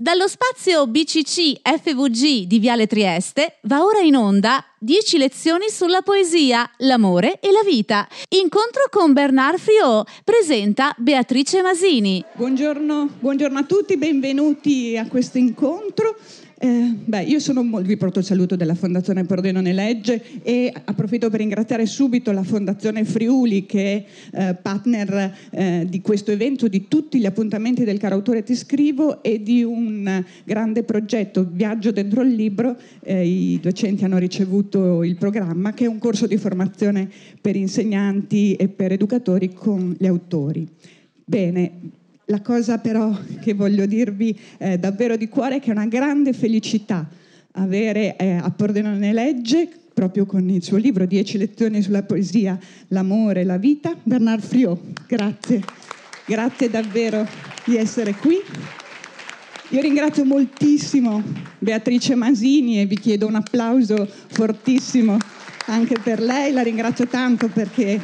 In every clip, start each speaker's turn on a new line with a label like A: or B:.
A: Dallo spazio BCC FVG di Viale Trieste va ora in onda 10 lezioni sulla poesia, l'amore e la vita. Incontro con Bernard Friot, presenta Beatrice Masini.
B: Buongiorno, buongiorno a tutti, benvenuti a questo incontro. Eh, beh, io sono, vi porto il saluto della Fondazione Pordenone Legge e approfitto per ringraziare subito la Fondazione Friuli che è eh, partner eh, di questo evento, di tutti gli appuntamenti del caro autore Ti scrivo e di un grande progetto Viaggio dentro il libro. Eh, I docenti hanno ricevuto il programma che è un corso di formazione per insegnanti e per educatori con gli autori. Bene, la cosa però che voglio dirvi eh, davvero di cuore è che è una grande felicità avere eh, a Pordenone Legge, proprio con il suo libro Dieci lezioni sulla poesia, l'amore, la vita, Bernard Friot. Grazie, grazie davvero di essere qui. Io ringrazio moltissimo Beatrice Masini e vi chiedo un applauso fortissimo anche per lei, la ringrazio tanto perché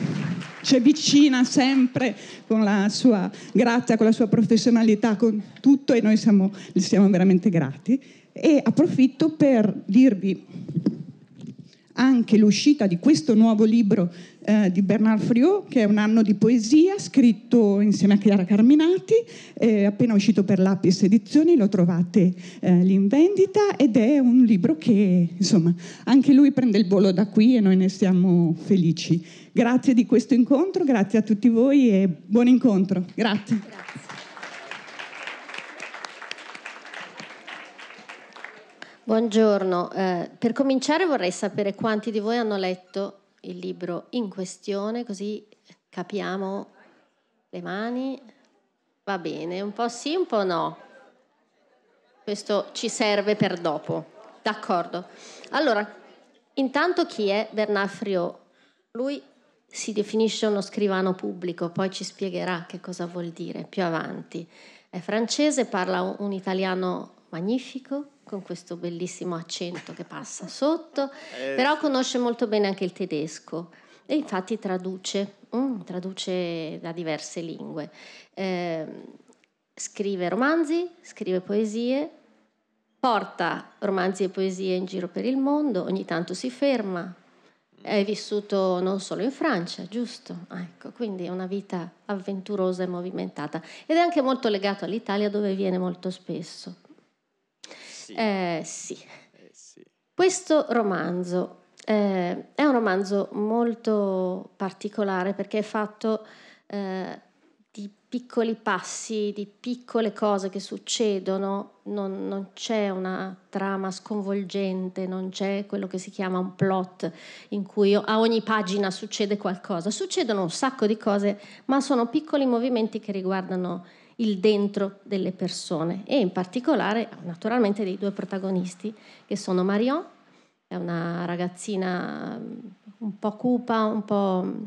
B: ci vicina sempre con la sua grazia, con la sua professionalità, con tutto e noi siamo, gli siamo veramente grati. E approfitto per dirvi anche l'uscita di questo nuovo libro eh, di Bernard Friot, che è un anno di poesia, scritto insieme a Chiara Carminati, è appena uscito per l'Apis Edizioni, lo trovate eh, lì in vendita ed è un libro che, insomma, anche lui prende il volo da qui e noi ne siamo felici. Grazie di questo incontro, grazie a tutti voi e buon incontro. Grazie. grazie.
C: Buongiorno, eh, per cominciare vorrei sapere quanti di voi hanno letto il libro in questione, così capiamo le mani. Va bene, un po' sì, un po' no. Questo ci serve per dopo. D'accordo. Allora, intanto chi è Bernard Friot? Lui si definisce uno scrivano pubblico, poi ci spiegherà che cosa vuol dire più avanti. È francese, parla un italiano magnifico, con questo bellissimo accento che passa sotto, eh, però conosce molto bene anche il tedesco e infatti traduce, mm, traduce da diverse lingue. Eh, scrive romanzi, scrive poesie, porta romanzi e poesie in giro per il mondo, ogni tanto si ferma. È vissuto non solo in Francia, giusto? Ah, ecco, quindi è una vita avventurosa e movimentata ed è anche molto legato all'Italia dove viene molto spesso
D: sì.
C: Eh, sì. Eh, sì. Questo romanzo eh, è un romanzo molto particolare perché è fatto eh, di piccoli passi, di piccole cose che succedono, non, non, c'è una trama sconvolgente, non c'è quello che si chiama un plot in cui a ogni pagina succede qualcosa. Succedono un sacco di cose, ma sono piccoli movimenti che riguardano il dentro delle persone e in particolare naturalmente dei due protagonisti che sono Marion, è una ragazzina mm, un po' cupa, un po' mm,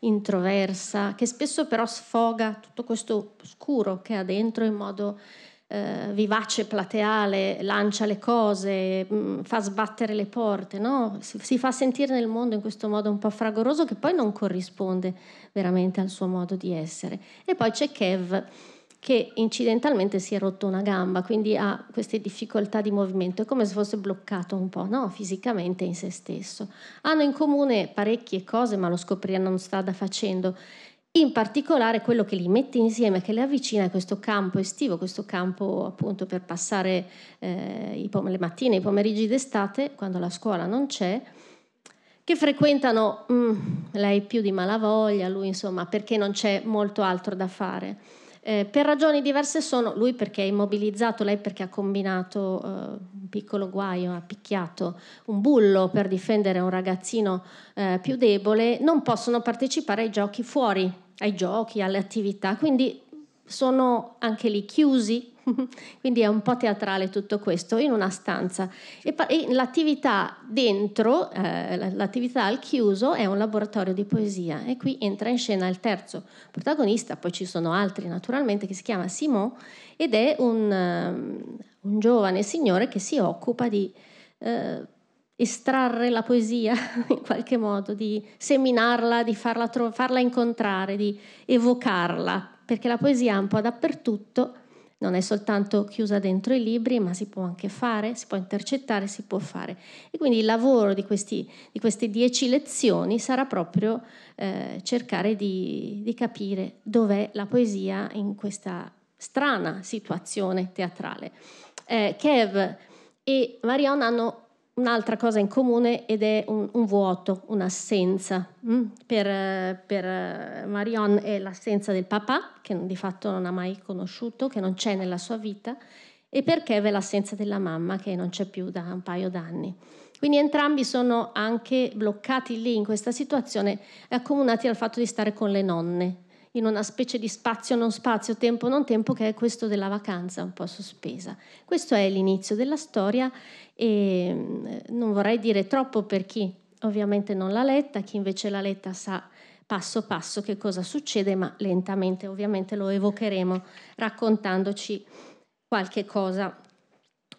C: introversa, che spesso però sfoga tutto questo scuro che ha dentro in modo eh, vivace, plateale, lancia le cose, mh, mm, fa sbattere le porte, no? si, si, fa sentire nel mondo in questo modo un po' fragoroso che poi non corrisponde veramente al suo modo di essere. E poi c'è Kev che incidentalmente si è rotto una gamba, quindi ha queste difficoltà di movimento, è come se fosse bloccato un po' no? fisicamente in se stesso. Hanno in comune parecchie cose, ma lo scopriranno strada facendo. In particolare quello che li mette insieme, che li avvicina a questo campo estivo, questo campo appunto per passare eh, pom- le mattine, i pomeriggi d'estate, quando la scuola non c'è, che frequentano mm, lei più di malavoglia, lui insomma, perché non c'è molto altro da fare. Eh, per ragioni diverse sono lui perché è immobilizzato, lei perché ha combinato eh, un piccolo guaio, ha picchiato un bullo per difendere un ragazzino eh, più debole, non possono partecipare ai giochi fuori, ai giochi, alle attività, quindi sono anche lì chiusi Quindi è un po' teatrale tutto questo, in una stanza. E, e l'attività dentro, eh, l'attività al chiuso è un laboratorio di poesia e qui entra in scena il terzo protagonista, poi ci sono altri naturalmente, che si chiama Simon ed è un, um, un giovane signore che si occupa di... Uh, estrarre la poesia in qualche modo, di seminarla, di farla, tro- farla incontrare, di evocarla, perché la poesia è un po' dappertutto non è soltanto chiusa dentro i libri, ma si può anche fare, si può intercettare, si può fare. E quindi il lavoro di, questi, di queste dieci lezioni sarà proprio eh, cercare di, di capire dov'è la poesia in questa strana situazione teatrale. Eh, Kev e Marion hanno un'altra cosa in comune ed è un, un vuoto, un'assenza. Mm? Per, per, Marion è l'assenza del papà, che di fatto non ha mai conosciuto, che non c'è nella sua vita, e per Kev è l'assenza della mamma, che non c'è più da un paio d'anni. Quindi entrambi sono anche bloccati lì in questa situazione, accomunati dal fatto di stare con le nonne, in una specie di spazio non spazio, tempo non tempo, che è questo della vacanza un po' sospesa. Questo è l'inizio della storia e mm, non vorrei dire troppo per chi ovviamente non l'ha letta, chi invece l'ha letta sa passo passo che cosa succede, ma lentamente ovviamente lo evocheremo raccontandoci qualche cosa,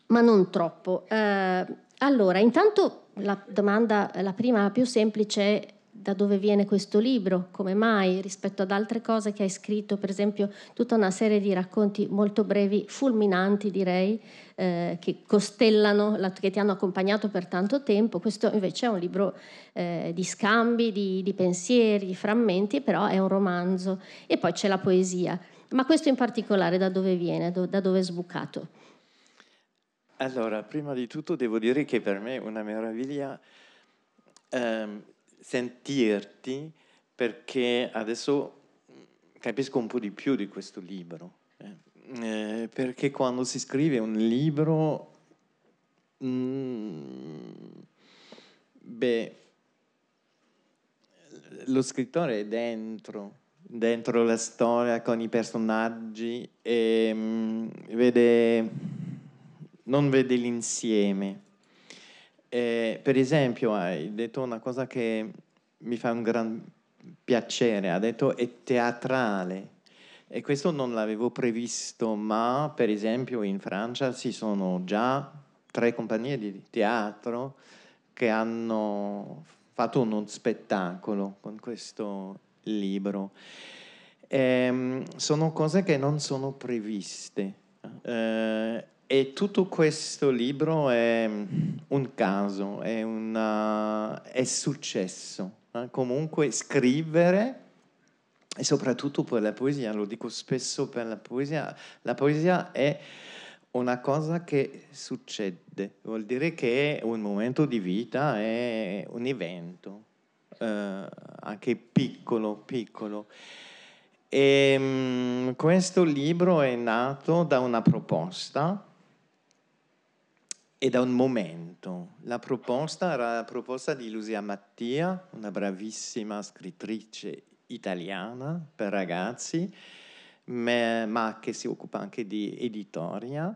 C: ma non troppo. Eh, allora, intanto la domanda, la prima più semplice è da dove viene questo libro, come mai rispetto ad altre cose che hai scritto, per esempio tutta una serie di racconti molto brevi, fulminanti direi, eh, che costellano, che ti hanno accompagnato per tanto tempo. Questo invece è un libro eh, di scambi, di, di pensieri, di frammenti, però è un romanzo. E poi c'è la poesia. Ma questo in particolare da dove viene, da dove è sbucato?
D: Allora, prima di tutto devo dire che per me è una meraviglia ehm, sentirti perché adesso capisco un po' di più di questo libro. Eh. Eh, perché quando si scrive un libro, mm, beh, lo scrittore è dentro, dentro la storia con i personaggi e mm, vede, non vede l'insieme eh, per esempio, hai detto una cosa che mi fa un gran piacere, ha detto è teatrale. E questo non l'avevo previsto, ma per esempio in Francia ci sono già tre compagnie di teatro che hanno fatto uno spettacolo con questo libro. E, ehm, sono cose che non sono previste. Eh, e tutto questo libro è un caso, è, una, è successo. Eh? Comunque scrivere, e soprattutto per la poesia, lo dico spesso per la poesia, la poesia è una cosa che succede, vuol dire che è un momento di vita, è un evento, eh, anche piccolo, piccolo. E, um, questo libro è nato da una proposta e da un momento. La proposta era la proposta di Lucia Mattia, una bravissima scrittrice italiana per ragazzi, ma che si occupa anche di editoria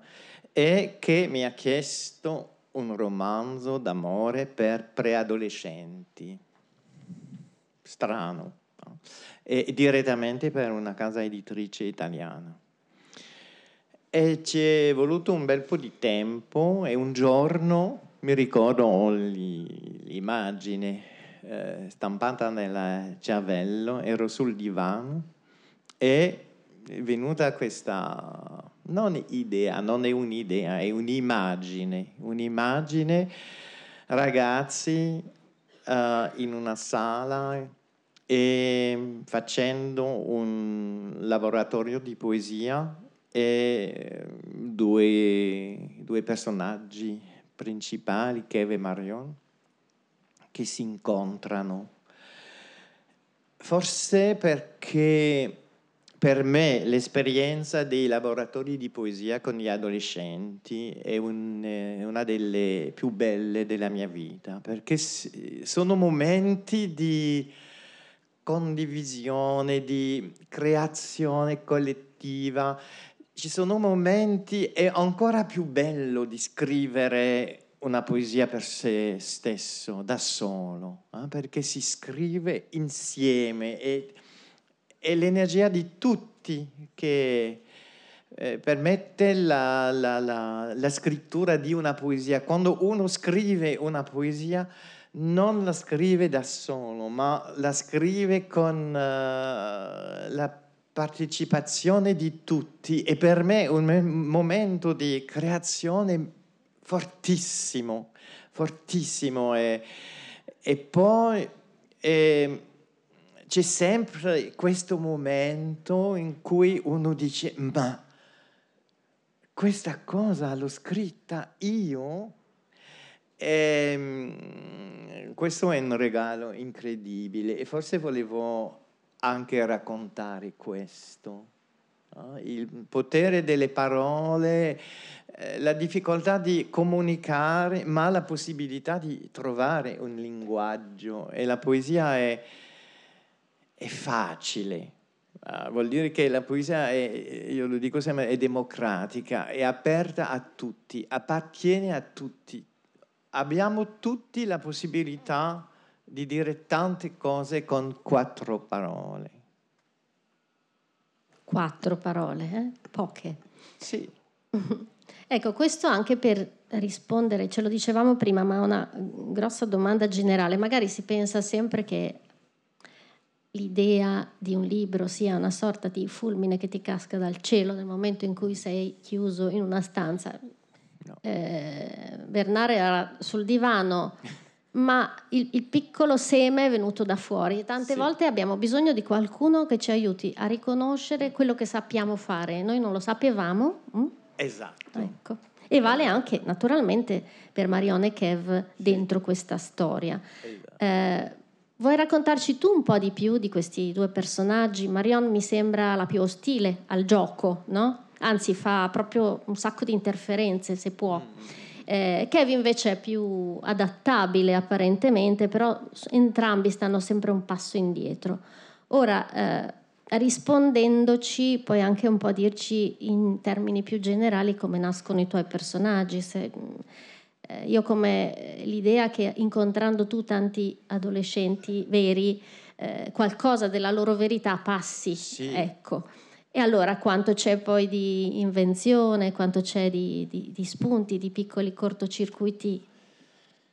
D: e che mi ha chiesto un romanzo d'amore per preadolescenti. Strano. No? E direttamente per una casa editrice italiana. E ci è voluto un bel po' di tempo e un giorno, mi ricordo l'immagine eh, stampata nel cervello, ero sul divano e è venuta questa, non idea, non è un'idea, è un'immagine, un'immagine, ragazzi uh, in una sala e facendo un laboratorio di poesia e due, due personaggi principali, Kev e Marion, che si incontrano. Forse perché per me l'esperienza dei laboratori di poesia con gli adolescenti è un, una delle più belle della mia vita, perché sono momenti di condivisione, di creazione collettiva ci sono momenti, è ancora più bello di scrivere una poesia per se stesso, da solo, eh? perché si scrive insieme e è l'energia di tutti che eh, permette la, la, la, la, scrittura di una poesia. Quando uno scrive una poesia non la scrive da solo, ma la scrive con uh, la partecipazione di tutti e per me un momento di creazione fortissimo, fortissimo e, e poi e, c'è sempre questo momento in cui uno dice ma questa cosa l'ho scritta io? E, ehm, questo è un regalo incredibile e forse volevo anche raccontare questo. Il potere delle parole, eh, la difficoltà di comunicare, ma la possibilità di trovare un linguaggio. E la poesia è, è facile, Uh, vuol dire che la poesia, è, io lo dico sempre, è democratica, è aperta a tutti, appartiene a tutti. Abbiamo tutti la possibilità di dire tante cose con quattro parole.
C: Quattro parole, eh? poche.
D: Sì.
C: ecco, questo anche per rispondere, ce lo dicevamo prima, ma una grossa domanda generale. Magari si pensa sempre che l'idea di un libro sia una sorta di fulmine che ti casca dal cielo nel momento in cui sei chiuso in una stanza. No. Eh, Bernard era sul divano, ma il, il, piccolo seme è venuto da fuori. Tante sì. volte abbiamo bisogno di qualcuno che ci aiuti a riconoscere quello che sappiamo fare. Noi non lo sapevamo.
D: Hm? Esatto.
C: Ecco. E vale anche naturalmente per Marione e Kev dentro questa storia. Esatto. Eh, Vuoi raccontarci tu un po' di più di questi due personaggi? Marion mi sembra la più ostile al gioco, no? Anzi, fa proprio un sacco di interferenze se può. Mm. Eh, Kevin invece è più adattabile apparentemente, però entrambi stanno sempre un passo indietro. Ora, eh, rispondendoci, puoi anche un po' dirci in termini più generali come nascono i tuoi personaggi. Se, eh, io come eh, l'idea che incontrando tu tanti adolescenti veri, eh, qualcosa della loro verità passi, sì. ecco. E allora quanto c'è poi di invenzione, quanto c'è di, di, di spunti, di piccoli cortocircuiti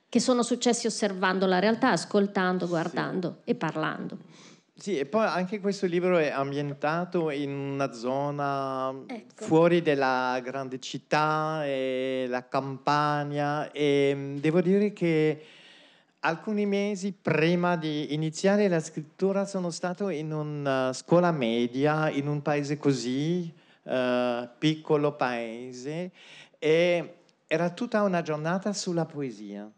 C: che sono successi osservando la realtà, ascoltando, guardando sì. e parlando.
D: Sì, e poi anche questo libro è ambientato in una zona ecco. fuori dalla grande città, e la campagna e devo dire che alcuni mesi prima di iniziare la scrittura sono stato in una scuola media in un paese così uh, piccolo paese e era tutta una giornata sulla poesia.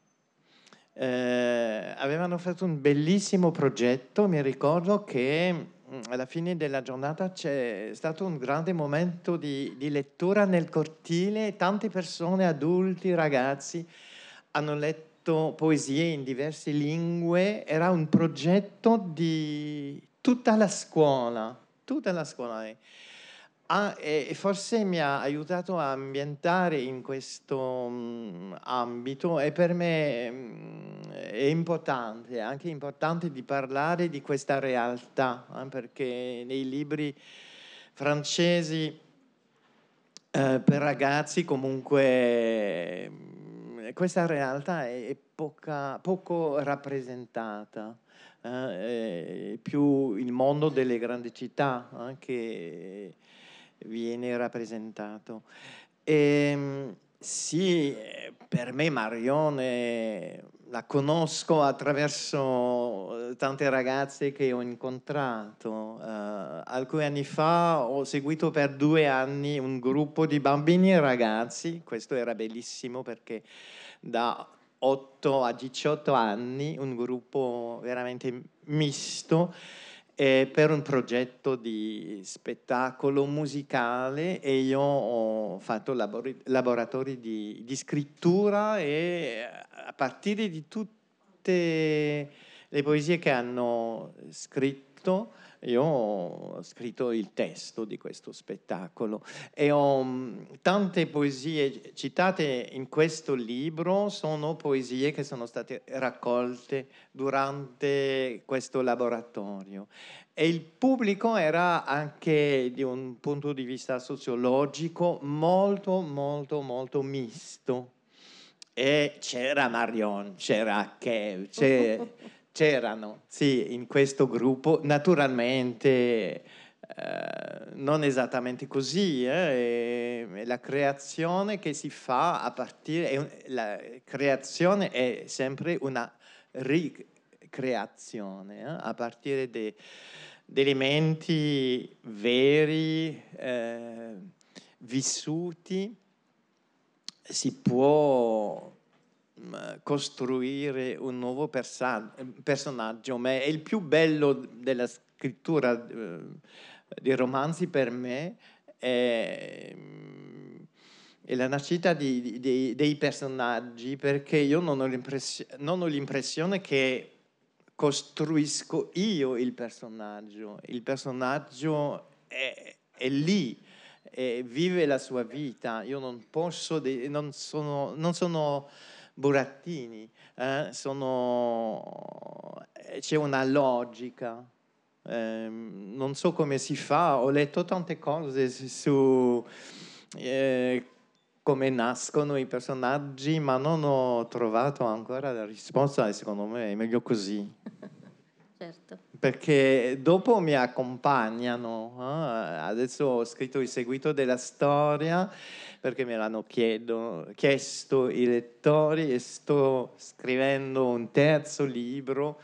D: Eh, avevano fatto un bellissimo progetto, mi ricordo che mm, alla fine della giornata c'è stato un grande momento di, di lettura nel cortile, tante persone, adulti, ragazzi, hanno letto poesie in diverse lingue, era un progetto di tutta la scuola, tutta la scuola. Ah, e forse mi ha aiutato a ambientare in questo um, ambito e per me um, è importante, anche importante di parlare di questa realtà, eh, perché nei libri francesi eh, per ragazzi comunque mm, questa realtà è, poca, poco rappresentata. Eh, più il mondo delle grandi città eh, che viene rappresentato. E, ehm, sì, per me Marione la conosco attraverso eh, tante ragazze che ho incontrato. Uh, alcuni anni fa ho seguito per due anni un gruppo di bambini e ragazzi, questo era bellissimo perché da 8 a 18 anni, un gruppo veramente misto eh, per un progetto di spettacolo musicale e io ho fatto labori- laboratori di, di, scrittura e a partire di tutte le poesie che hanno scritto io ho scritto il testo di questo spettacolo. E ho mm, tante poesie citate in questo libro sono poesie che sono state raccolte durante questo laboratorio. E il pubblico era anche di un punto di vista sociologico molto molto molto misto. E c'era Marion, c'era Kev, c'era c'erano, sì, in questo gruppo, naturalmente eh, non esattamente così, eh, è la creazione che si fa a partire, la creazione è sempre una ricreazione eh, a partire da elementi veri, eh, vissuti, si può costruire un nuovo personaggio, ma è il più bello della scrittura eh, dei romanzi per me è, è la nascita di, di, dei personaggi perché io non ho, non ho l'impressione che costruisco io il personaggio, il personaggio è, è lì, vive la sua vita, io non posso, non sono, non sono burattini, eh, sono, c'è una logica eh, non so come si fa, ho letto tante cose su eh, come nascono i personaggi, ma non ho trovato ancora la risposta e secondo me è meglio così.
C: certo.
D: Perché dopo mi accompagnano, eh? adesso ho scritto il seguito della storia perché me l'hanno chiedo, chiesto i lettori e sto scrivendo un terzo libro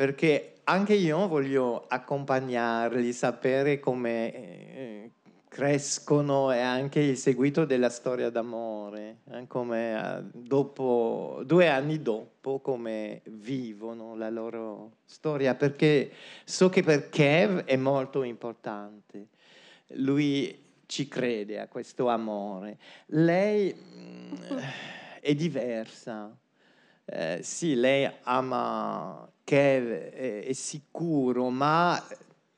D: perché anche io voglio accompagnarli, sapere come eh, crescono e anche il seguito della storia d'amore, eh, come eh, dopo, due anni dopo come vivono la loro storia, perché so che per Kev è molto importante. Lui ci crede a questo amore. Lei mm, è diversa. Eh, sì, lei ama che è, è sicuro, ma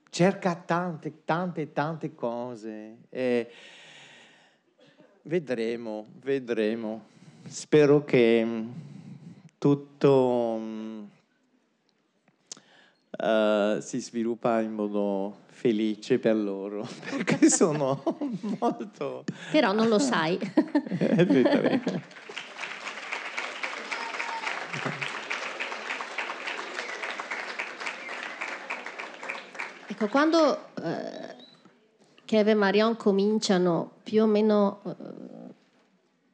D: cerca tante, tante, tante cose. E vedremo, vedremo. Spero che mm, tutto uh, si sviluppa in modo felice per loro, perché sono molto...
C: Però non lo sai. Ecco, quando eh, Kev e Marion cominciano più o meno eh,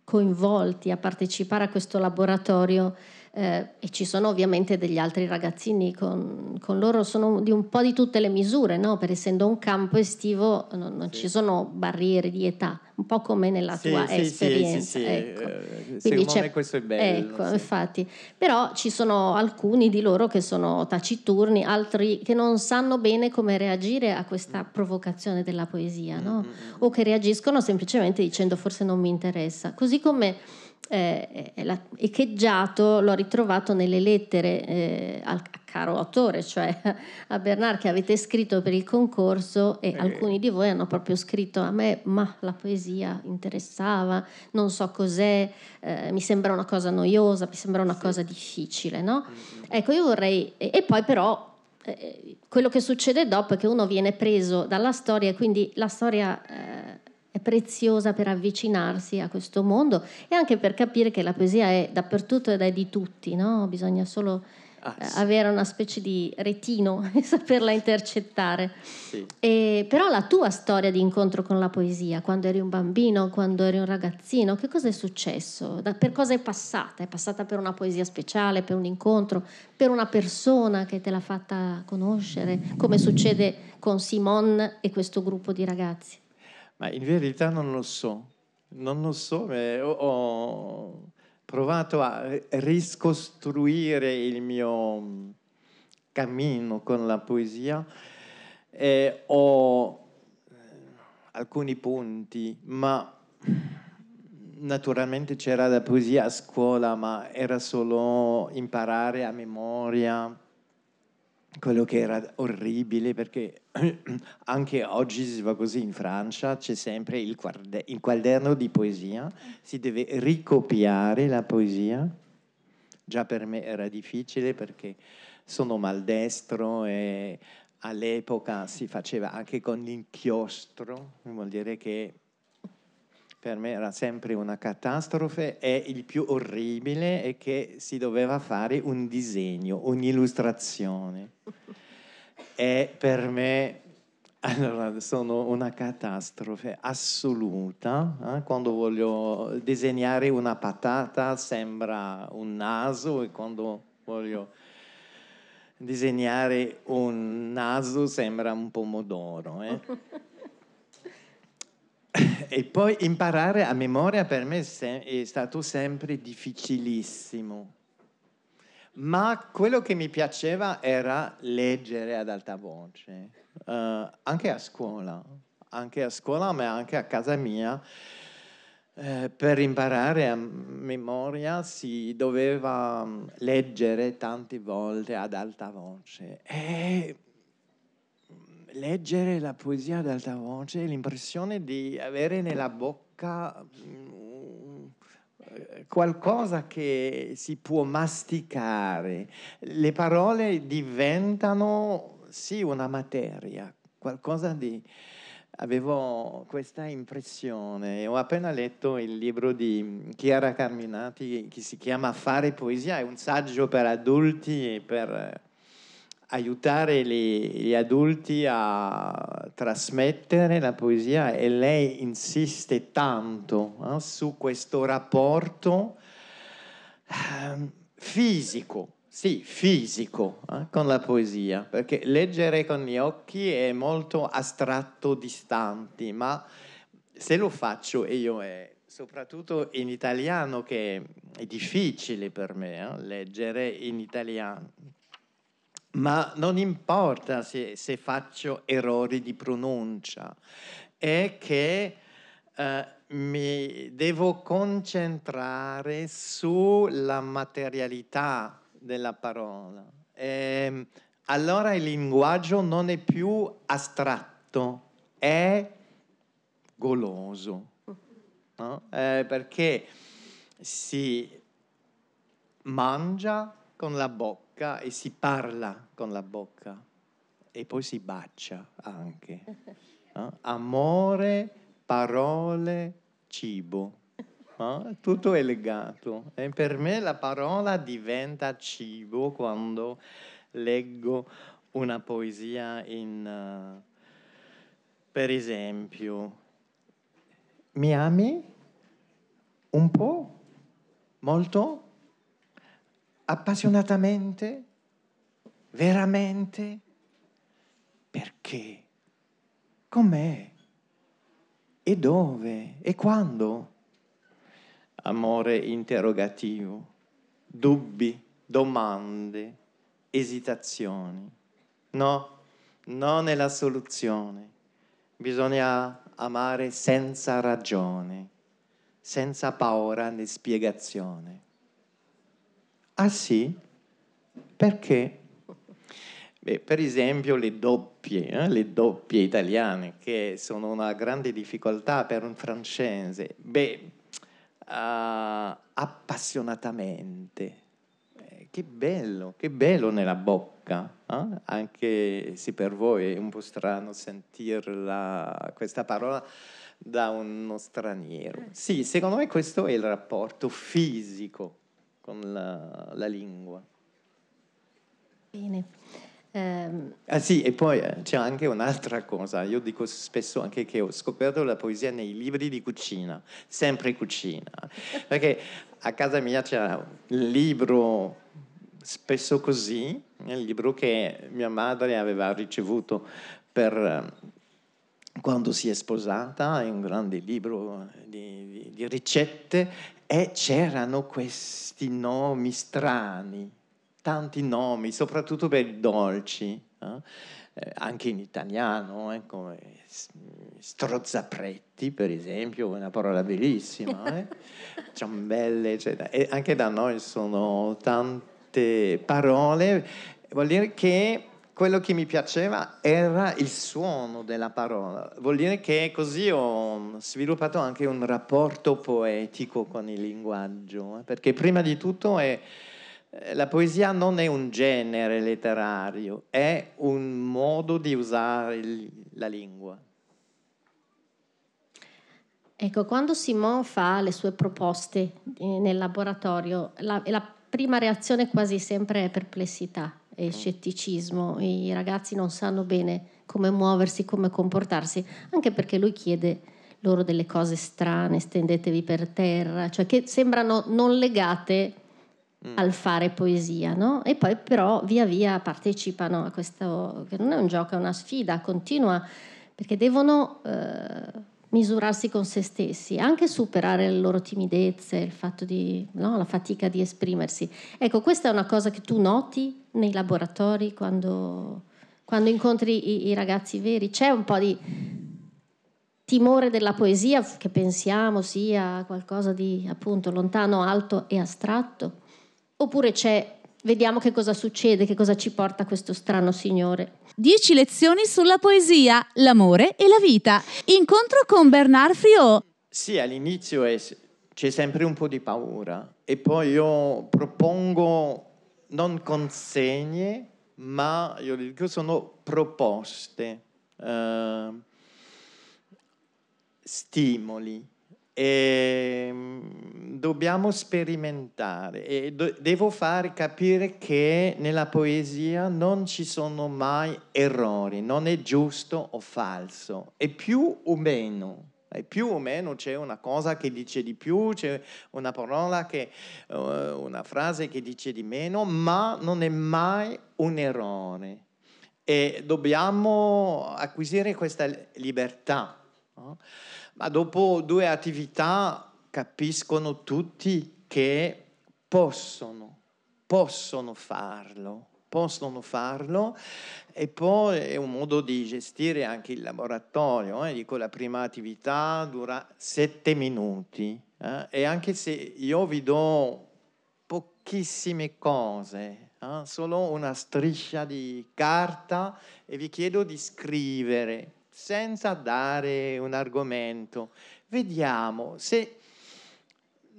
C: coinvolti a partecipare a questo laboratorio, eh, e ci sono ovviamente degli altri ragazzini con, con, loro, sono di un po' di tutte le misure, no? per essendo un campo estivo non, non sì. ci sono barriere di età, un po' come nella
D: sì,
C: tua
D: sì,
C: esperienza.
D: Sì,
C: ecco.
D: Eh, Quindi c'è, questo è bello.
C: Ecco, infatti. Però ci sono alcuni di loro che sono taciturni, altri che non sanno bene come reagire a questa mm. provocazione della poesia, no? mm-hmm. o che reagiscono semplicemente dicendo forse non mi interessa. Così come eh, echeggiato l'ho ritrovato nelle lettere eh, al caro autore, cioè a Bernard che avete scritto per il concorso e eh. alcuni di voi hanno proprio scritto a me ma la poesia interessava, non so cos'è, eh, mi sembra una cosa noiosa, mi sembra una sì. cosa difficile, no? Mm-hmm. Ecco, io vorrei... E, e poi però eh, quello che succede dopo è che uno viene preso dalla storia e quindi la storia eh, è preziosa per avvicinarsi a questo mondo e anche per capire che la poesia è dappertutto ed è di tutti, no? bisogna solo ah, eh, sì. avere una specie di retino e saperla intercettare. Sì. E, però la tua storia di incontro con la poesia, quando eri un bambino, quando eri un ragazzino, che cosa è successo? Da, per cosa è passata? È passata per una poesia speciale, per un incontro, per una persona che te l'ha fatta conoscere, come succede con Simone e questo gruppo di ragazzi?
D: Ma in verità non lo so, non lo so, ho provato a riscostruire il mio mm, cammino con la poesia e ho eh, alcuni punti, ma naturalmente c'era la poesia a scuola, ma era solo imparare a memoria quello che era orribile perché anche oggi si va così in Francia, c'è sempre il, quaderno, il quaderno di poesia, si deve ricopiare la poesia. Già per me era difficile perché sono maldestro e all'epoca si faceva anche con l'inchiostro, vuol dire che per me era sempre una catastrofe e il più orribile è che si doveva fare un disegno, un'illustrazione. E per me Allora, sono una catastrofe assoluta. Eh? Quando voglio disegnare una patata sembra un naso e quando voglio disegnare un naso sembra un pomodoro. Eh? e poi imparare a memoria per me è stato sempre difficilissimo. Ma quello che mi piaceva era leggere ad alta voce, uh, anche a scuola, anche a scuola, ma anche a casa mia. Eh, per imparare a memoria si doveva mm, leggere tante volte ad alta voce e leggere la poesia ad alta voce, l'impressione di avere nella bocca mm, qualcosa che si può masticare. Le parole diventano sì una materia, qualcosa di... Avevo questa impressione, ho appena letto il libro di Chiara Carminati che si chiama Fare poesia, è un saggio per adulti e per aiutare gli, gli, adulti a trasmettere la poesia e lei insiste tanto eh, su questo rapporto eh, fisico, sì, fisico eh, con la poesia, perché leggere con gli occhi è molto astratto, distante, ma se lo faccio io è soprattutto in italiano che è difficile per me eh, leggere in italiano ma non importa se, se faccio errori di pronuncia, è che eh, mi devo concentrare sulla materialità della parola. E, ehm, allora il linguaggio non è più astratto, è goloso, no? eh, perché si mangia con la bocca bocca e si parla con la bocca e poi si bacia anche. No? Amore, parole, cibo. No? Tutto è legato. E per me la parola diventa cibo quando leggo una poesia in, uh, per esempio, mi ami? Un po'? Molto? Appassionatamente, veramente, perché? Com'è? E dove? E quando? Amore interrogativo, dubbi, domande, esitazioni. No, non è la soluzione. Bisogna amare senza ragione, senza paura né spiegazione. Ah sì? Perché? Beh, per esempio le doppie, eh? le doppie italiane, che sono una grande difficoltà per un francese. Beh, uh, appassionatamente. Eh, che bello, che bello nella bocca, eh? anche se per voi è un po' strano sentire questa parola da uno straniero. Sì, secondo me questo è il rapporto fisico con la, la lingua.
C: Bene. Um...
D: Ah sì, e poi eh, c'è anche un'altra cosa, io dico spesso anche che ho scoperto la poesia nei libri di cucina, sempre cucina, perché a casa mia c'era un libro spesso così, il libro che mia madre aveva ricevuto per eh, quando si è sposata, è un grande libro di, di, di ricette e c'erano questi nomi strani, tanti nomi, soprattutto per i dolci, eh? Anche in italiano, eh? come strozzapretti, per esempio, una parola bellissima, eh? ciambelle, eccetera. E anche da noi sono tante parole, vuol dire che quello che mi piaceva era il suono della parola. Vuol dire che così ho sviluppato anche un rapporto poetico con il linguaggio, eh? perché prima di tutto è, eh, la poesia non è un genere letterario, è un modo di usare la lingua.
C: Ecco, quando Simon fa le sue proposte eh, nel laboratorio, la, la prima reazione quasi sempre è perplessità e scetticismo, i ragazzi non sanno bene come muoversi, come comportarsi, anche perché lui chiede loro delle cose strane, stendetevi per terra, cioè che sembrano non legate mm. al fare poesia, no? E poi però via via partecipano a questo, che non è un gioco, è una sfida continua, perché devono eh, misurarsi con se stessi, anche superare le loro timidezze, il fatto di, no, la fatica di esprimersi. Ecco, questa è una cosa che tu noti nei laboratori quando, quando incontri i, i ragazzi veri. C'è un po' di timore della poesia che pensiamo sia qualcosa di appunto lontano, alto e astratto, oppure c'è vediamo che cosa succede, che cosa ci porta questo strano signore.
A: Dieci lezioni sulla poesia, l'amore e la vita. Incontro con Bernard Friot.
D: Sì, all'inizio è, c'è sempre un po' di paura e poi io propongo non consegne, ma io dico sono proposte. Uh, stimoli e mm, dobbiamo sperimentare e do- devo far capire che nella poesia non ci sono mai errori, non è giusto o falso, è più o meno. E più o meno c'è una cosa che dice di più, c'è una parola che, uh, una frase che dice di meno, ma non è mai un errore. E dobbiamo acquisire questa libertà. No? ma dopo due attività capiscono tutti che possono, possono farlo, possono farlo e poi è un modo di gestire anche il laboratorio. Eh? Dico, la prima attività dura sette minuti eh? e anche se io vi do pochissime cose, eh? solo una striscia di carta e vi chiedo di scrivere senza dare un argomento. Vediamo se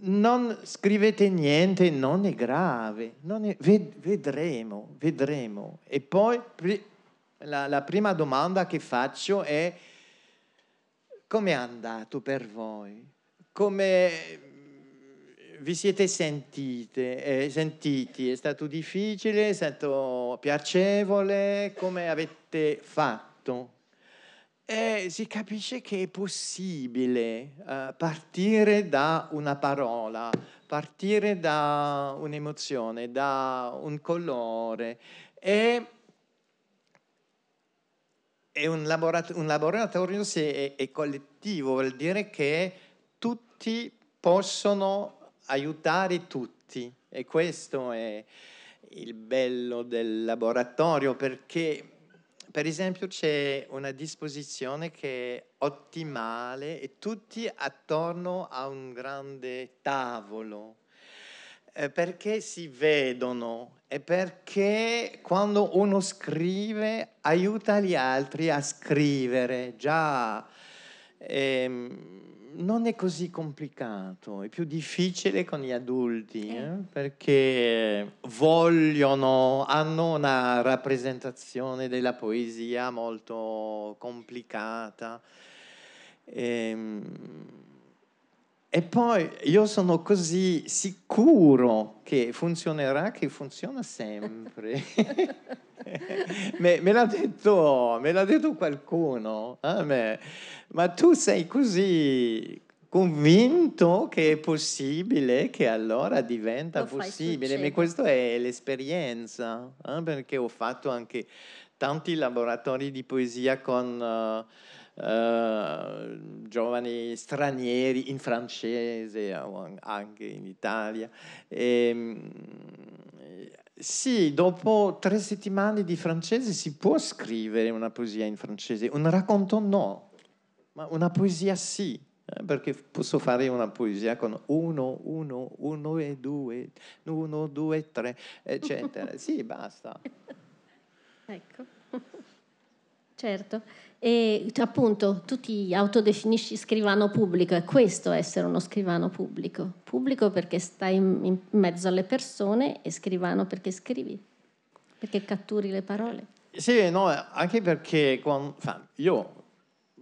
D: non scrivete niente, non è grave, non è, ved, vedremo, vedremo. E poi la, la prima domanda che faccio è come è andato per voi? Come vi siete sentite, eh, sentiti? È stato difficile? È stato piacevole? Come avete fatto? E si capisce che è possibile uh, partire da una parola, partire da un'emozione, da un colore. E, e un, laborat- un, laboratorio è, è collettivo, vuol dire che tutti possono aiutare tutti. E questo è il bello del laboratorio perché per esempio c'è una disposizione che è ottimale e tutti attorno a un grande tavolo. Eh, perché si vedono e perché quando uno scrive aiuta gli altri a scrivere. Già ehm, non è così complicato, è più difficile con gli adulti eh? perché vogliono, hanno una rappresentazione della poesia molto complicata. Ehm, e poi io sono così sicuro che funzionerà, che funziona sempre. me, me, l'ha detto, me, l'ha detto, qualcuno. Eh? Ma tu sei così convinto che è possibile, che allora diventa Lo possibile. Ma questa è l'esperienza, eh? perché ho fatto anche tanti laboratori di poesia con... Uh, Uh, giovani stranieri in francese anche in Italia. E, ehm, sì, dopo tre settimane di francese si può scrivere una poesia in francese, un racconto no, ma una poesia sì, eh, perché posso fare una poesia con uno, uno, uno e due, uno, due, tre, eccetera. sì, basta.
C: Ecco, certo. E appunto tu ti autodefinisci scrivano pubblico, è questo essere uno scrivano pubblico. Pubblico perché stai in mezzo alle persone e scrivano perché scrivi, perché catturi le parole.
D: Sì, no, anche perché quando, io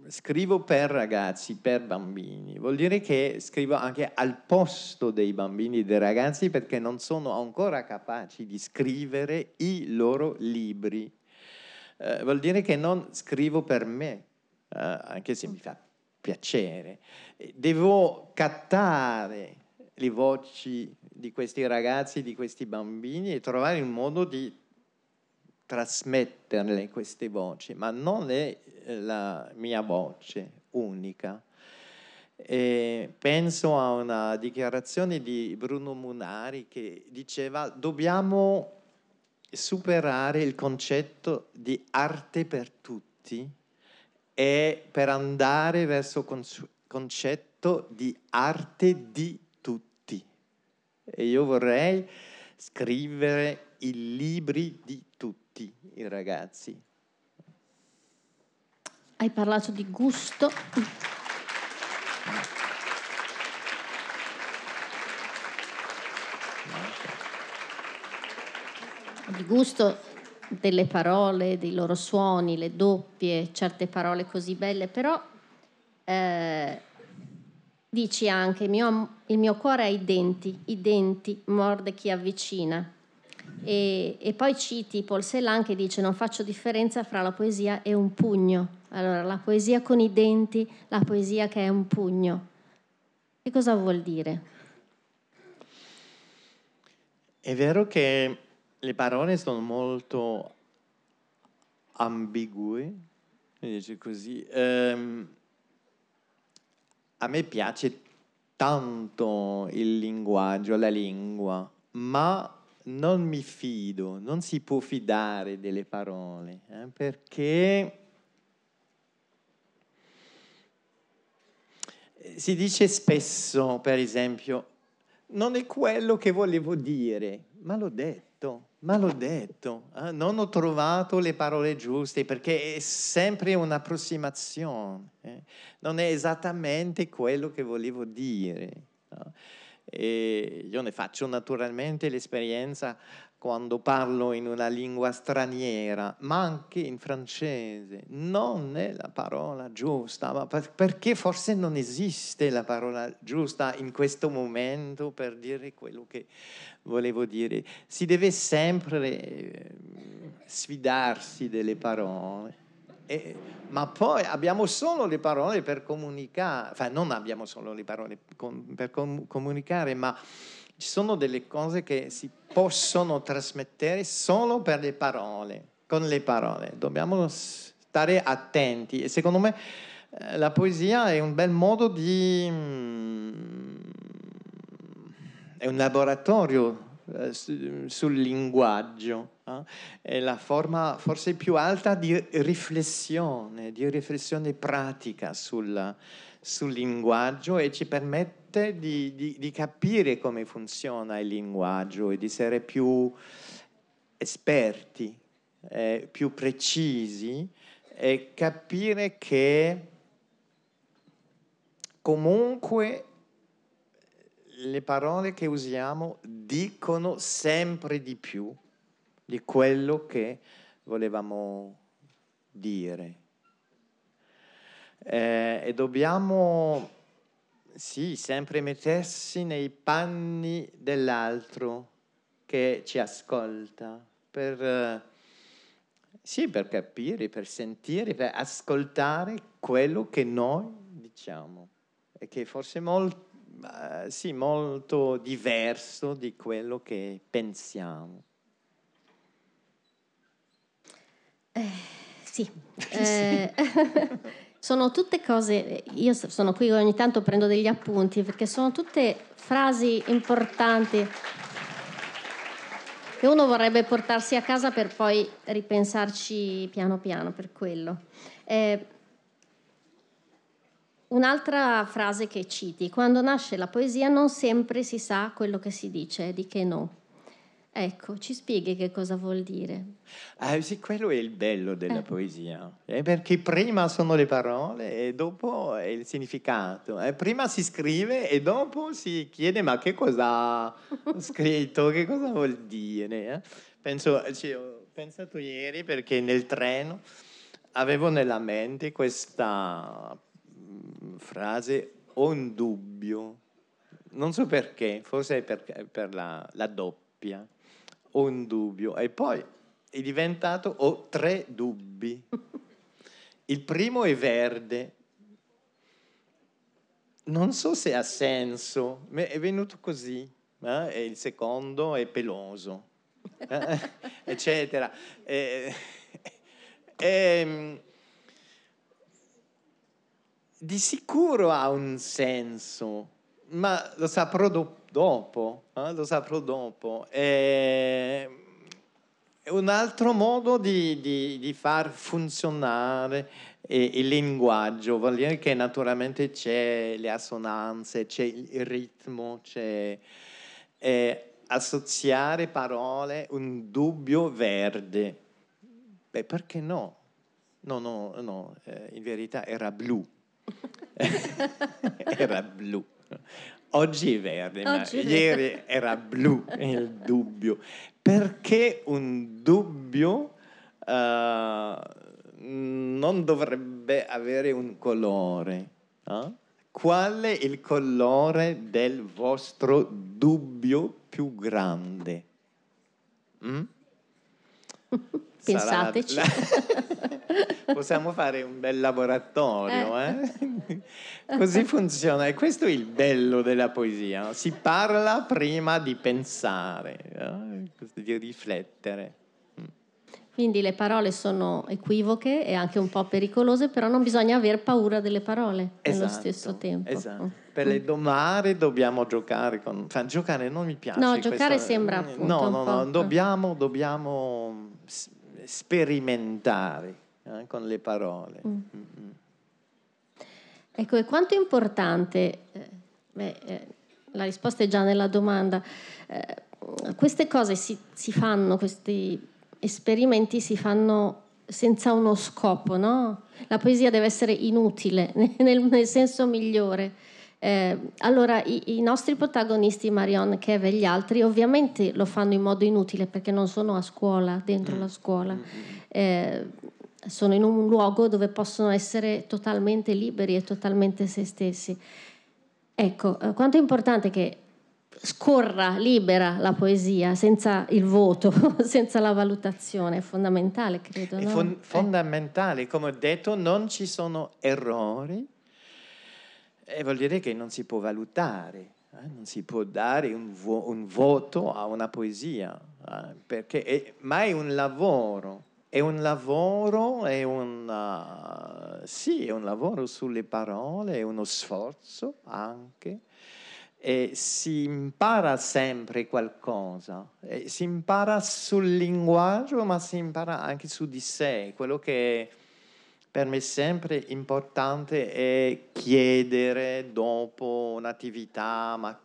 D: scrivo per ragazzi, per bambini, vuol dire che scrivo anche al posto dei bambini e dei ragazzi perché non sono ancora capaci di scrivere i loro libri eh, vuol dire che non scrivo per me, eh, anche se mi fa piacere. Devo cattare le voci di questi ragazzi, di questi bambini e trovare un modo di trasmetterle queste voci, ma non è la mia voce unica. E penso a una dichiarazione di Bruno Munari che diceva dobbiamo superare il concetto di arte per tutti e per andare verso il concetto di arte di tutti. E io vorrei scrivere i libri di tutti i ragazzi.
C: Hai parlato di gusto. Di gusto delle parole, dei loro suoni, le doppie, certe parole così belle, però eh, dici anche il mio, il mio cuore ha i denti, i denti morde chi avvicina. E, e, poi citi Paul Celan che dice non faccio differenza fra la poesia e un pugno. Allora, la poesia con i denti, la poesia che è un pugno. Che cosa vuol dire?
D: È vero che le parole sono molto ambigue, dice così. Um, a me piace tanto il linguaggio, la lingua, ma non mi fido, non si può fidare delle parole, eh, perché si dice spesso, per esempio, non è quello che volevo dire, ma l'ho detto, ma l'ho detto, eh? non ho trovato le parole giuste perché è sempre un'approssimazione, eh? non è esattamente quello che volevo dire. No? Io ne faccio naturalmente l'esperienza quando parlo in una lingua straniera, ma anche in francese. Non è la parola giusta, ma perché forse non esiste la parola giusta in questo momento per dire quello che volevo dire. Si deve sempre eh, sfidarsi delle parole. E, ma poi abbiamo solo le parole per comunicare, cioè non abbiamo solo le parole per com- comunicare, ma ci sono delle cose che si possono trasmettere solo per le parole, con le parole. Dobbiamo stare attenti e secondo me eh, la poesia è un bel modo di... Mm, è un laboratorio eh, sul linguaggio. Eh? È la forma forse più alta di riflessione, di riflessione pratica sul, sul linguaggio e ci permette di, di, di, capire come funziona il linguaggio e di essere più esperti, eh, più precisi e capire che comunque le parole che usiamo dicono sempre di più di quello che volevamo dire. Eh, e dobbiamo, sì, sempre mettersi nei panni dell'altro che ci ascolta, per, sì, per capire, per sentire, per ascoltare quello che noi diciamo e che forse molto uh, sì, molto diverso di quello che pensiamo.
C: Eh, sì. Eh, sono tutte cose, io sono qui ogni tanto prendo degli appunti perché sono tutte frasi importanti che uno vorrebbe portarsi a casa per poi ripensarci piano piano per quello. Eh, Un'altra frase che citi, quando nasce la poesia non sempre si sa quello che si dice, di che no. Ecco, ci spieghi che cosa vuol dire.
D: Ah, sì, quello è il bello della eh. poesia, eh, perché prima sono le parole e dopo è il significato. Eh, prima si scrive e dopo si chiede ma che cosa ha scritto, che cosa vuol dire. Eh? Penso, cioè, ho pensato ieri perché nel treno avevo nella mente questa frase ho un dubbio, non so perché, forse è per, per la, la, doppia, ho un dubbio. E poi è diventato, ho tre dubbi. Il primo è verde. Non so se ha senso, ma è venuto così. Eh? E il secondo è peloso, eh? eccetera. E, e, di sicuro ha un senso, ma lo saprò do- dopo. Eh? Lo saprò dopo. E, un altro modo di, di, di far funzionare il linguaggio, vuol dire che naturalmente c'è le assonanze, c'è il ritmo, c'è eh, associare parole un dubbio verde. Beh, perché no? No, no, no, eh, in verità era blu. era blu. Oggi è verde, Oggi ma è ieri era blu il dubbio. Perché un dubbio uh, non dovrebbe avere un colore? Uh? Qual è il colore del vostro dubbio più grande? Mm?
C: Pensateci. La...
D: Possiamo fare un bel laboratorio, eh? Eh? Così funziona. E questo è il bello della poesia. Si parla prima di pensare, eh? di riflettere.
C: Quindi le parole sono equivoche e anche un po' pericolose, però non bisogna aver paura delle parole esatto, nello stesso tempo.
D: Esatto. Mm. Per le domare dobbiamo giocare con... Cioè, giocare non mi piace.
C: No, giocare questo... sembra appunto
D: No, no, no, dobbiamo, dobbiamo sperimentare eh, con le parole. Mm. Mm-hmm.
C: Ecco, e quanto è importante, eh, beh, eh, la risposta è già nella domanda, eh, queste cose si, si, fanno, questi esperimenti si fanno senza uno scopo, no? La poesia deve essere inutile, nel, nel senso migliore. Eh, allora i, i, nostri protagonisti, Marion, Kev e gli altri, ovviamente lo fanno in modo inutile perché non sono a scuola, dentro mm. la scuola, eh, sono in un luogo dove possono essere totalmente liberi e totalmente se stessi. Ecco, eh, quanto è importante che scorra libera la poesia senza il voto, senza la valutazione, è fondamentale, credo.
D: È fon- fondamentale, come ho detto, non ci sono errori e vuol dire che non si può valutare, eh? non si può dare un, vo- un, voto a una poesia, eh? perché è, ma è un lavoro, è un lavoro, è un, uh, sì, è un lavoro sulle parole, è uno sforzo anche, e si impara sempre qualcosa, e si impara sul linguaggio, ma si impara anche su di sé, quello che per me sempre importante è chiedere dopo un'attività, ma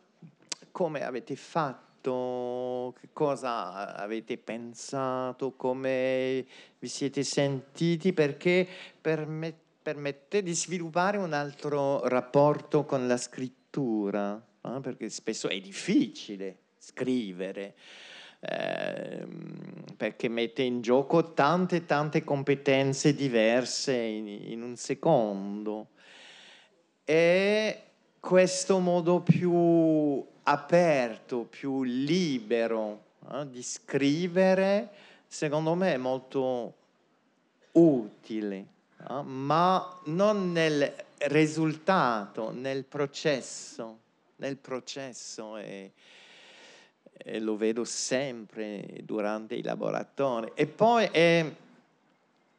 D: come avete fatto, che cosa avete pensato, come vi siete sentiti, perché permette, permette di sviluppare un altro rapporto con la scrittura, eh? perché spesso è difficile scrivere eh, perché mette in gioco tante tante competenze diverse in, in un secondo e questo modo più aperto, più libero eh, di scrivere, secondo me è molto utile, eh, ma non nel risultato, nel processo, nel processo. È, e lo vedo sempre durante i laboratori. E poi è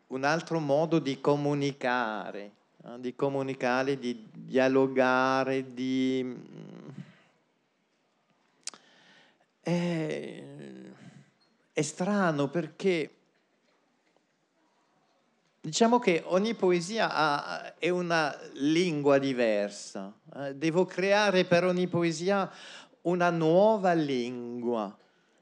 D: un altro modo di comunicare, no? di comunicare, di dialogare, di... È, è strano perché diciamo che ogni poesia ha, è una lingua diversa. Eh? Devo creare per ogni poesia una nuova lingua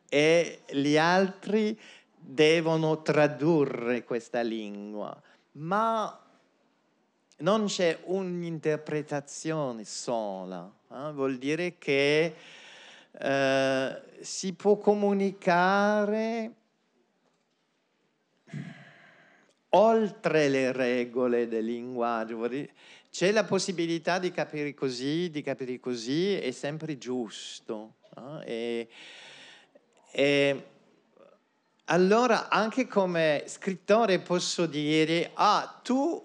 D: e gli altri devono tradurre questa lingua, ma non c'è un'interpretazione sola, eh? vuol dire che eh, si può comunicare oltre le regole del linguaggio, c'è la possibilità di capire così, di capire così, è sempre giusto. No? E, e allora anche come scrittore posso dire, ah, tu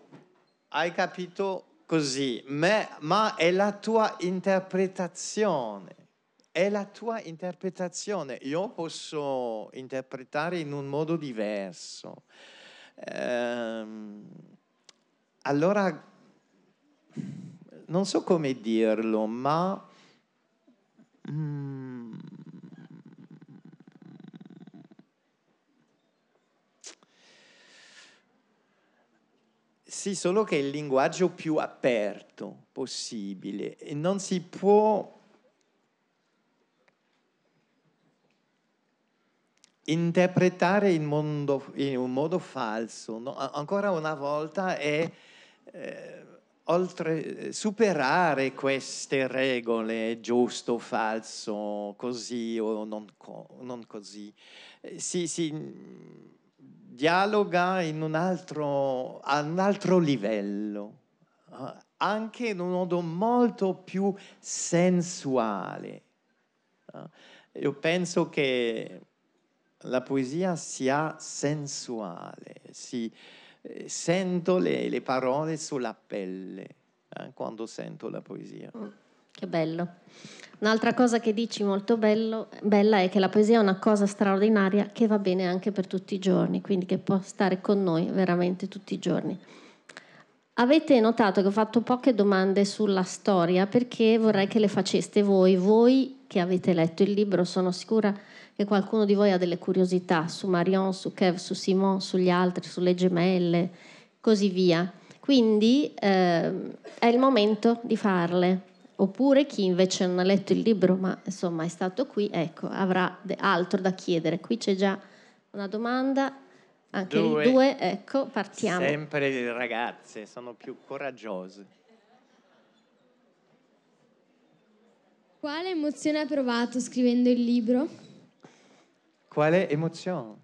D: hai capito così, ma, ma è la tua interpretazione. È la tua interpretazione. Io posso interpretare in un modo diverso. Ehm, allora, non so come dirlo, ma... Mm, Sì, solo che è il linguaggio più aperto possibile e non si può interpretare in, mondo, in un modo falso. No? Ancora una volta è eh, oltre, superare queste regole, giusto, falso, così o non, non così. Eh, si, si dialoga in un altro, a un altro livello, eh, anche in un modo molto più sensuale. Eh, io penso che la poesia sia sensuale, si, eh, sento le, le, parole sulla pelle eh, quando sento la poesia. Mm,
C: che bello. Un'altra cosa che dici molto bello, bella è che la poesia è una cosa straordinaria che va bene anche per tutti i giorni, quindi che può stare con noi veramente tutti i giorni. Avete notato che ho fatto poche domande sulla storia perché vorrei che le faceste voi, voi che avete letto il libro, sono sicura che qualcuno di voi ha delle curiosità su Marion, su Kev, su Simon, sugli altri, sulle gemelle, così via. Quindi eh, è il momento di farle oppure chi invece non ha letto il libro ma insomma è stato qui, ecco, avrà altro da chiedere. Qui c'è già una domanda, anche due, il due, ecco, partiamo.
D: Sempre le ragazze, sono più coraggiose.
E: Quale emozione hai provato scrivendo il libro?
D: Quale emozione?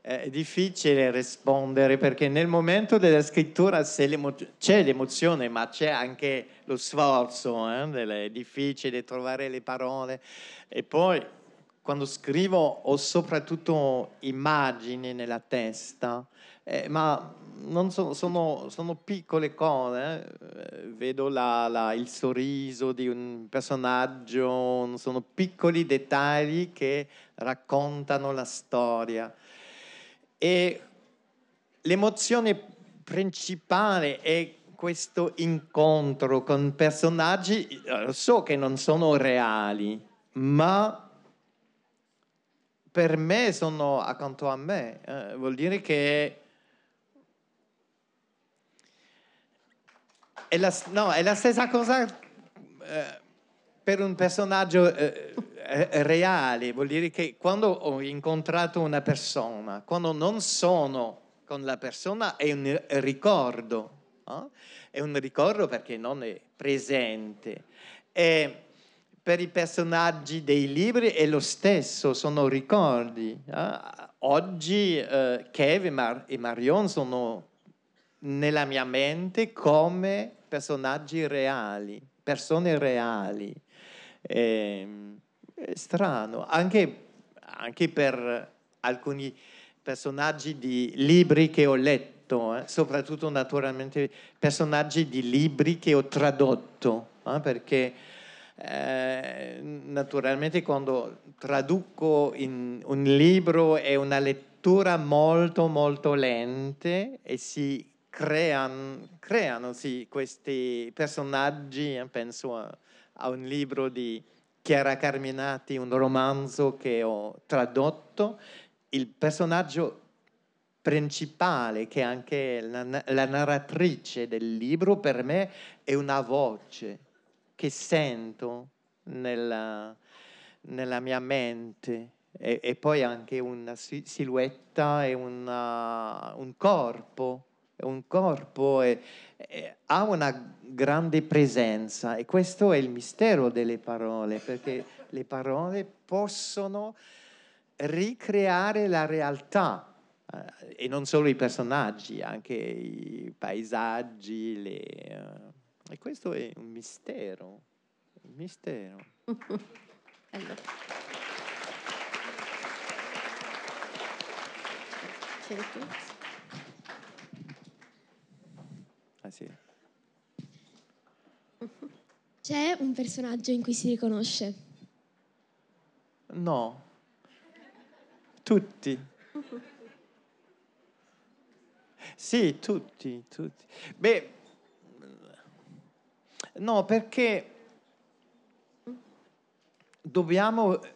D: è difficile rispondere perché nel momento della scrittura c'è l'emozione, ma c'è anche lo sforzo, eh? è difficile trovare le parole. E poi quando scrivo ho soprattutto immagini nella testa, eh, ma so, sono, sono, piccole cose, eh? vedo la, la, il sorriso di un personaggio, sono piccoli dettagli che raccontano la storia. E l'emozione principale è questo incontro con personaggi, eh, so che non sono reali, ma per me sono accanto a me. Eh, vuol dire che è la, no, è la stessa cosa eh, per un personaggio eh, eh, reale, vuol dire che quando ho incontrato una persona, quando non sono con la persona, è un ricordo, eh? è un ricordo perché non è presente. E per i personaggi dei libri è lo stesso, sono ricordi. Eh? Oggi eh, Kev e, Mar- e Marion sono nella mia mente come personaggi reali, persone reali. E, ehm, è strano, anche, anche per alcuni personaggi di libri che ho letto, eh? soprattutto naturalmente personaggi di libri che ho tradotto, eh? perché eh, naturalmente quando traduco un libro è una lettura molto molto lente e si creano, creano sì, questi personaggi, eh, penso a, a un libro di Chiara Carminati, un romanzo che ho tradotto, il personaggio principale, che è anche la, la narratrice del libro, per me è una voce che sento nella, nella mia mente. E, e, poi anche una silhouetta e una, un corpo. Un corpo e, e, ha una grande presenza. E questo è il mistero delle parole, perché le parole possono ricreare la realtà. Eh, e non solo i personaggi, anche i paesaggi, le, eh, e questo è un mistero, un mistero.
C: Allora. C'eri tu?
D: Ah, sì.
E: C'è un personaggio in cui si riconosce?
D: No, tutti. Sì, tutti, tutti. Beh, no, perché dobbiamo eh,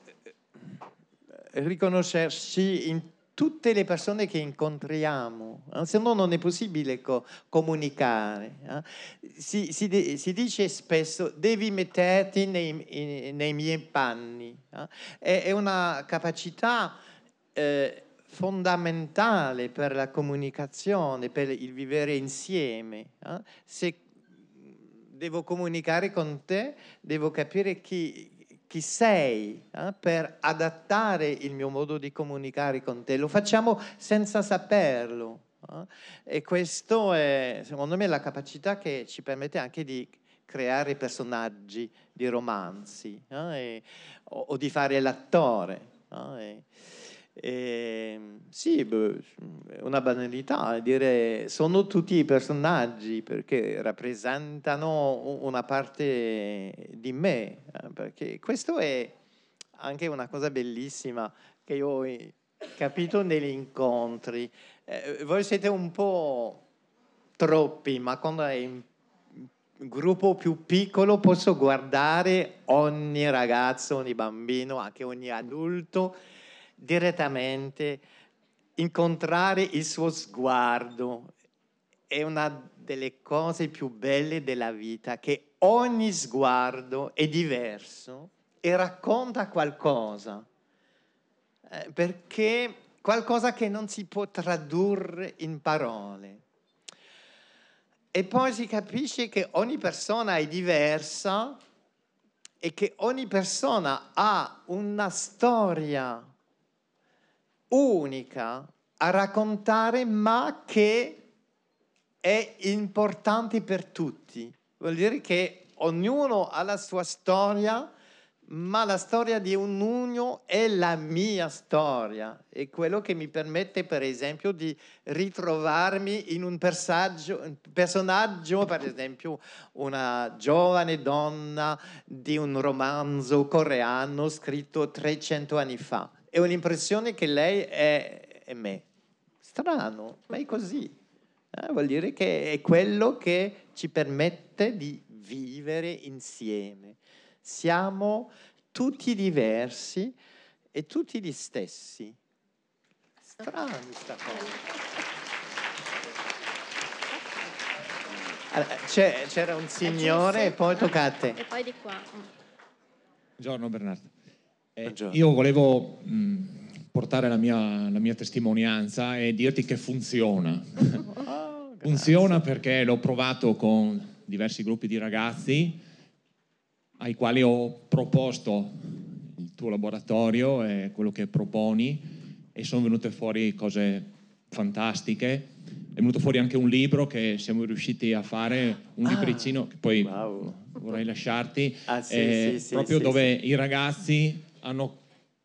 D: riconoscerci in tutte le persone che incontriamo, eh? se no non è possibile co- comunicare. Eh? Si, si, si, dice spesso devi metterti nei, nei miei panni, eh? è, è, una capacità eh, fondamentale per la comunicazione, per il vivere insieme. Eh? Se devo comunicare con te, devo capire chi, chi sei eh, per adattare il mio modo di comunicare con te. Lo facciamo senza saperlo. Eh? E questo è, secondo me, la capacità che ci permette anche di creare personaggi di romanzi eh? e, o, o, di fare l'attore. E, e, ehm, sì, una banalità dire sono tutti personaggi perché rappresentano una parte di me, eh, perché questo è anche una cosa bellissima che io ho capito negli incontri. Eh, voi siete un po' troppi, ma quando è in gruppo più piccolo posso guardare ogni ragazzo, ogni bambino, anche ogni adulto direttamente, incontrare il suo sguardo è una delle cose più belle della vita, che ogni sguardo è diverso e racconta qualcosa, eh, perché qualcosa che non si può tradurre in parole. E poi si capisce che ogni persona è diversa e che ogni persona ha una storia unica a raccontare, ma che è importante per tutti. Vuol dire che ognuno ha la sua storia, ma la storia di un ognuno è la mia storia. È quello che mi permette, per esempio, di ritrovarmi in un personaggio per esempio, una giovane donna di un romanzo coreano scritto 300 anni fa è un'impressione che lei è, è me. Strano, ma è così. Eh, vuol dire che è quello che ci permette di vivere insieme. Siamo tutti diversi e tutti gli stessi. Strano questa cosa. C'era un signore e poi tocca a te.
C: E poi di qua.
F: Buongiorno Bernardo. Eh, io volevo mh, portare la mia, la mia, testimonianza e dirti che funziona. Oh, funziona perché l'ho provato con diversi gruppi di ragazzi ai quali ho proposto il tuo laboratorio e quello che proponi e sono venute fuori cose fantastiche. È venuto fuori anche un libro che siamo riusciti a fare, un ah, libricino che poi wow. vorrei lasciarti, ah, sì, eh, sì, proprio sì, dove i ragazzi hanno,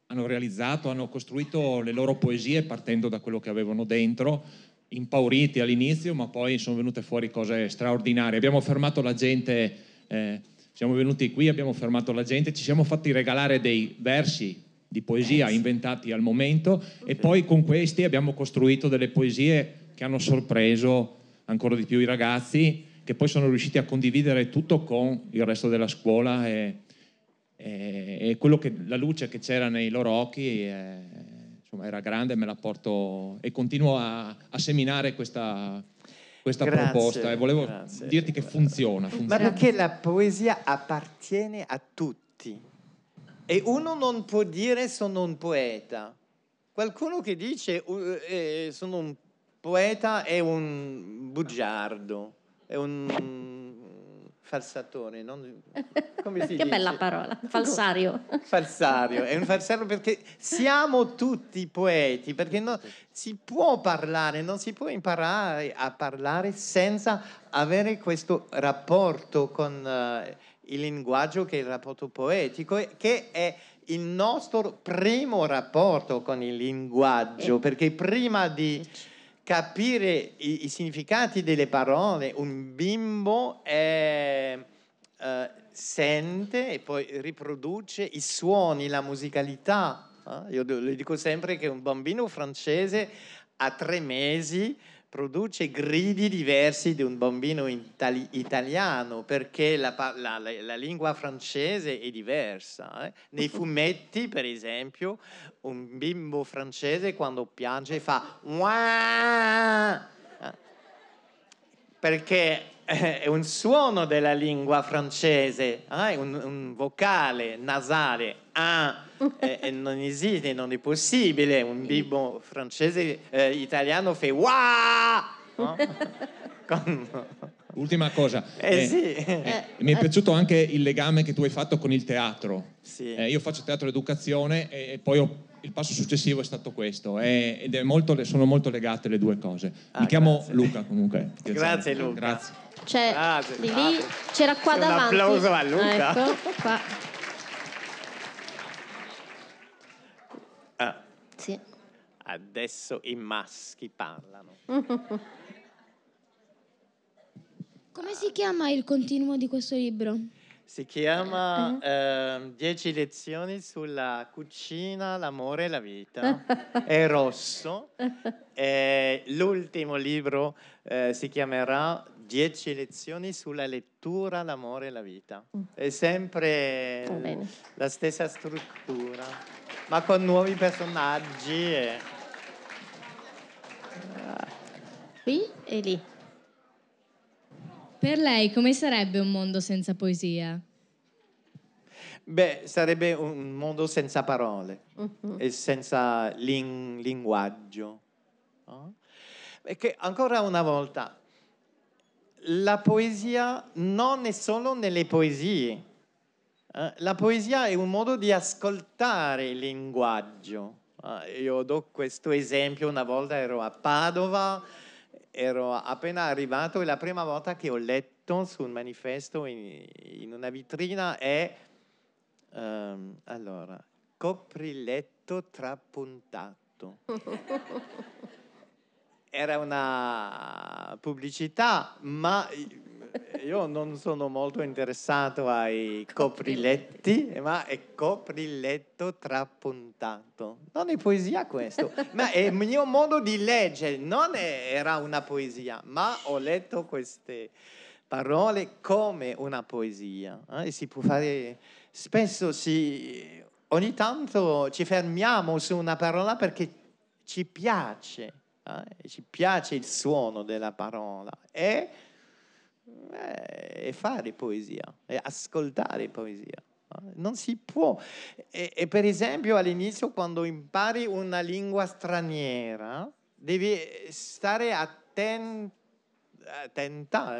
F: hanno realizzato, hanno costruito le loro poesie partendo da quello che avevano dentro, impauriti all'inizio, ma poi sono venute fuori cose straordinarie. Abbiamo fermato la gente, eh, siamo venuti qui, abbiamo fermato la gente, ci siamo fatti regalare dei versi di poesia inventati al momento e poi con questi abbiamo costruito delle poesie che hanno sorpreso ancora di più i ragazzi che poi sono riusciti a condividere tutto con il resto della scuola e, e, quello che, la luce che c'era nei loro occhi eh, insomma, era grande, me la porto e continuo a, a seminare questa, questa grazie, proposta e volevo grazie. dirti che funziona, funziona.
D: Ma perché la poesia appartiene a tutti e uno non può dire sono un poeta. Qualcuno che dice eh, sono un poeta è un bugiardo, è un falsatore, non...
C: come si che dice? bella parola, falsario.
D: falsario, è un falsario perché siamo tutti poeti, perché no, si può parlare, non si può imparare a parlare senza avere questo rapporto con uh, il linguaggio che è il rapporto poetico, che è il nostro primo rapporto con il linguaggio, eh. perché prima di capire i, i, significati delle parole, un bimbo è, eh, sente e poi riproduce i suoni, la musicalità. Eh? Io le dico sempre che un bambino francese a tre mesi produce gridi diversi di un bambino itali- italiano perché la, la, la, la, lingua francese è diversa. Eh? Nei fumetti, per esempio, un bimbo francese quando piange fa Wah! perché è un suono della lingua francese, eh? un, un, vocale nasale. Ah, e, e, non esiste, non è possibile. Un bimbo francese, eh, italiano fa! No?
F: Con... Ultima cosa,
D: eh, eh, sì.
F: eh, mi è piaciuto anche il legame che tu hai fatto con il teatro. Sì. Eh, io faccio teatro educazione e, poi ho, il passo successivo è stato questo eh, ed è molto, sono molto legate le due cose. Ah, mi chiamo grazie. Luca comunque.
D: Grazie Luca.
F: Grazie.
C: C'è, grazie, lì, lì, c'era qua
D: C'è
C: davanti.
D: Un applauso a Luca.
C: Ecco, qua.
D: Ah. Sì. Adesso i maschi parlano.
E: Come si chiama il continuo di questo libro?
D: Si chiama eh, Dieci lezioni sulla cucina, l'amore e la vita. È rosso. E l'ultimo libro eh, si chiamerà Dieci lezioni sulla lettura, l'amore e la vita. È sempre la stessa struttura, ma con nuovi personaggi. E...
C: Qui e lì.
E: Per lei come sarebbe un mondo senza poesia?
D: Beh, sarebbe un mondo senza parole uh-huh. e senza ling- linguaggio. No? Perché ancora una volta, la poesia non è solo nelle poesie. Eh? La poesia è un modo di ascoltare il linguaggio. Eh? Io do questo esempio, una volta ero a Padova ero appena arrivato e la prima volta che ho letto sul manifesto in, in una vitrina è um, allora, copriletto trapuntato. Era una pubblicità, ma io non sono molto interessato ai copriletti, ma è copriletto trapuntato. Non è poesia questo, ma è il mio modo di leggere, non era una poesia, ma ho letto queste parole come una poesia. Eh? Si può fare, spesso si, ogni tanto ci fermiamo su una parola perché ci piace, eh? ci piace il suono della parola. E è fare poesia, è ascoltare poesia. Non si può. E, e, per esempio all'inizio quando impari una lingua straniera devi stare attenta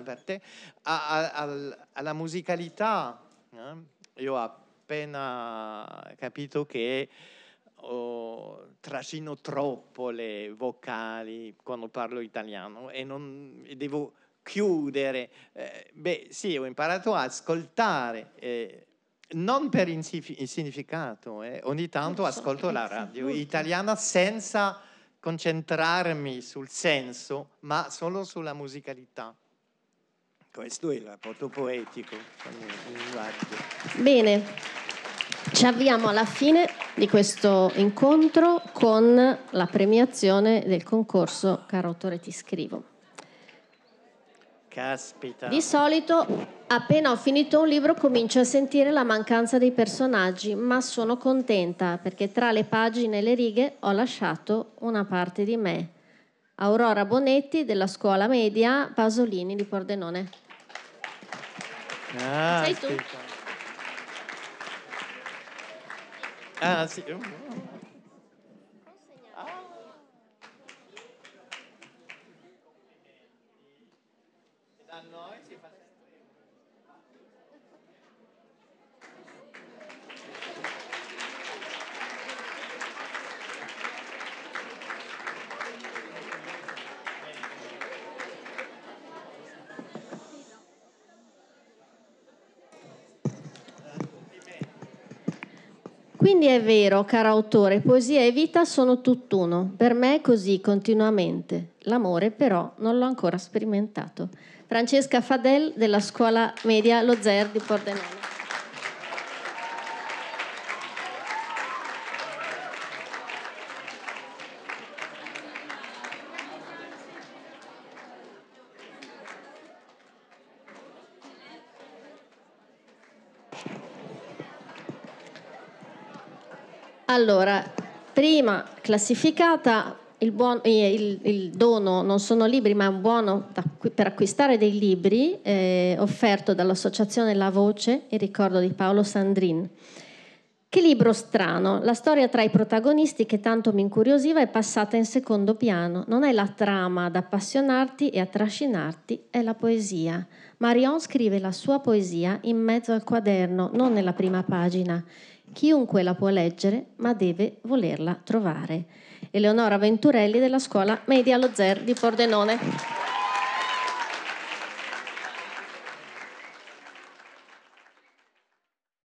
D: per te a, a, a, alla musicalità. Eh? Io ho appena capito che oh, trascino troppo le vocali quando parlo italiano e, non, e devo chiudere. Eh, beh, sì, ho imparato a ascoltare, eh, non per il significato, eh. ogni tanto ascolto la radio italiana senza concentrarmi sul senso, ma solo sulla musicalità. Questo è il rapporto poetico.
C: Bene, ci avviamo alla fine di questo incontro con la premiazione del concorso Caro autore ti scrivo.
D: Caspita.
C: Di solito, appena ho finito un libro, comincio a sentire la mancanza dei personaggi, ma sono contenta perché tra le pagine e le righe ho lasciato una parte di me. Aurora Bonetti della scuola media Pasolini di Pordenone.
D: Caspita.
C: Sei tu?
D: Ah, sì.
C: Quindi è vero, caro autore, poesia e vita sono tutt'uno. Per me è così continuamente. L'amore però non l'ho ancora sperimentato. Francesca Fadel della scuola media Lo Zer di Pordenone. Allora, prima classificata, il, buon, il, il, dono non sono libri, ma è un buono da, per acquistare dei libri eh, offerto dall'associazione La Voce, il ricordo di Paolo Sandrin. Che libro strano, la storia tra i protagonisti che tanto mi incuriosiva è passata in secondo piano. Non è la trama ad appassionarti e a trascinarti, è la poesia. Marion scrive la sua poesia in mezzo al quaderno, non nella prima pagina. Chiunque la può leggere, ma deve volerla trovare. Eleonora Venturelli della scuola media Lo Zer di Pordenone.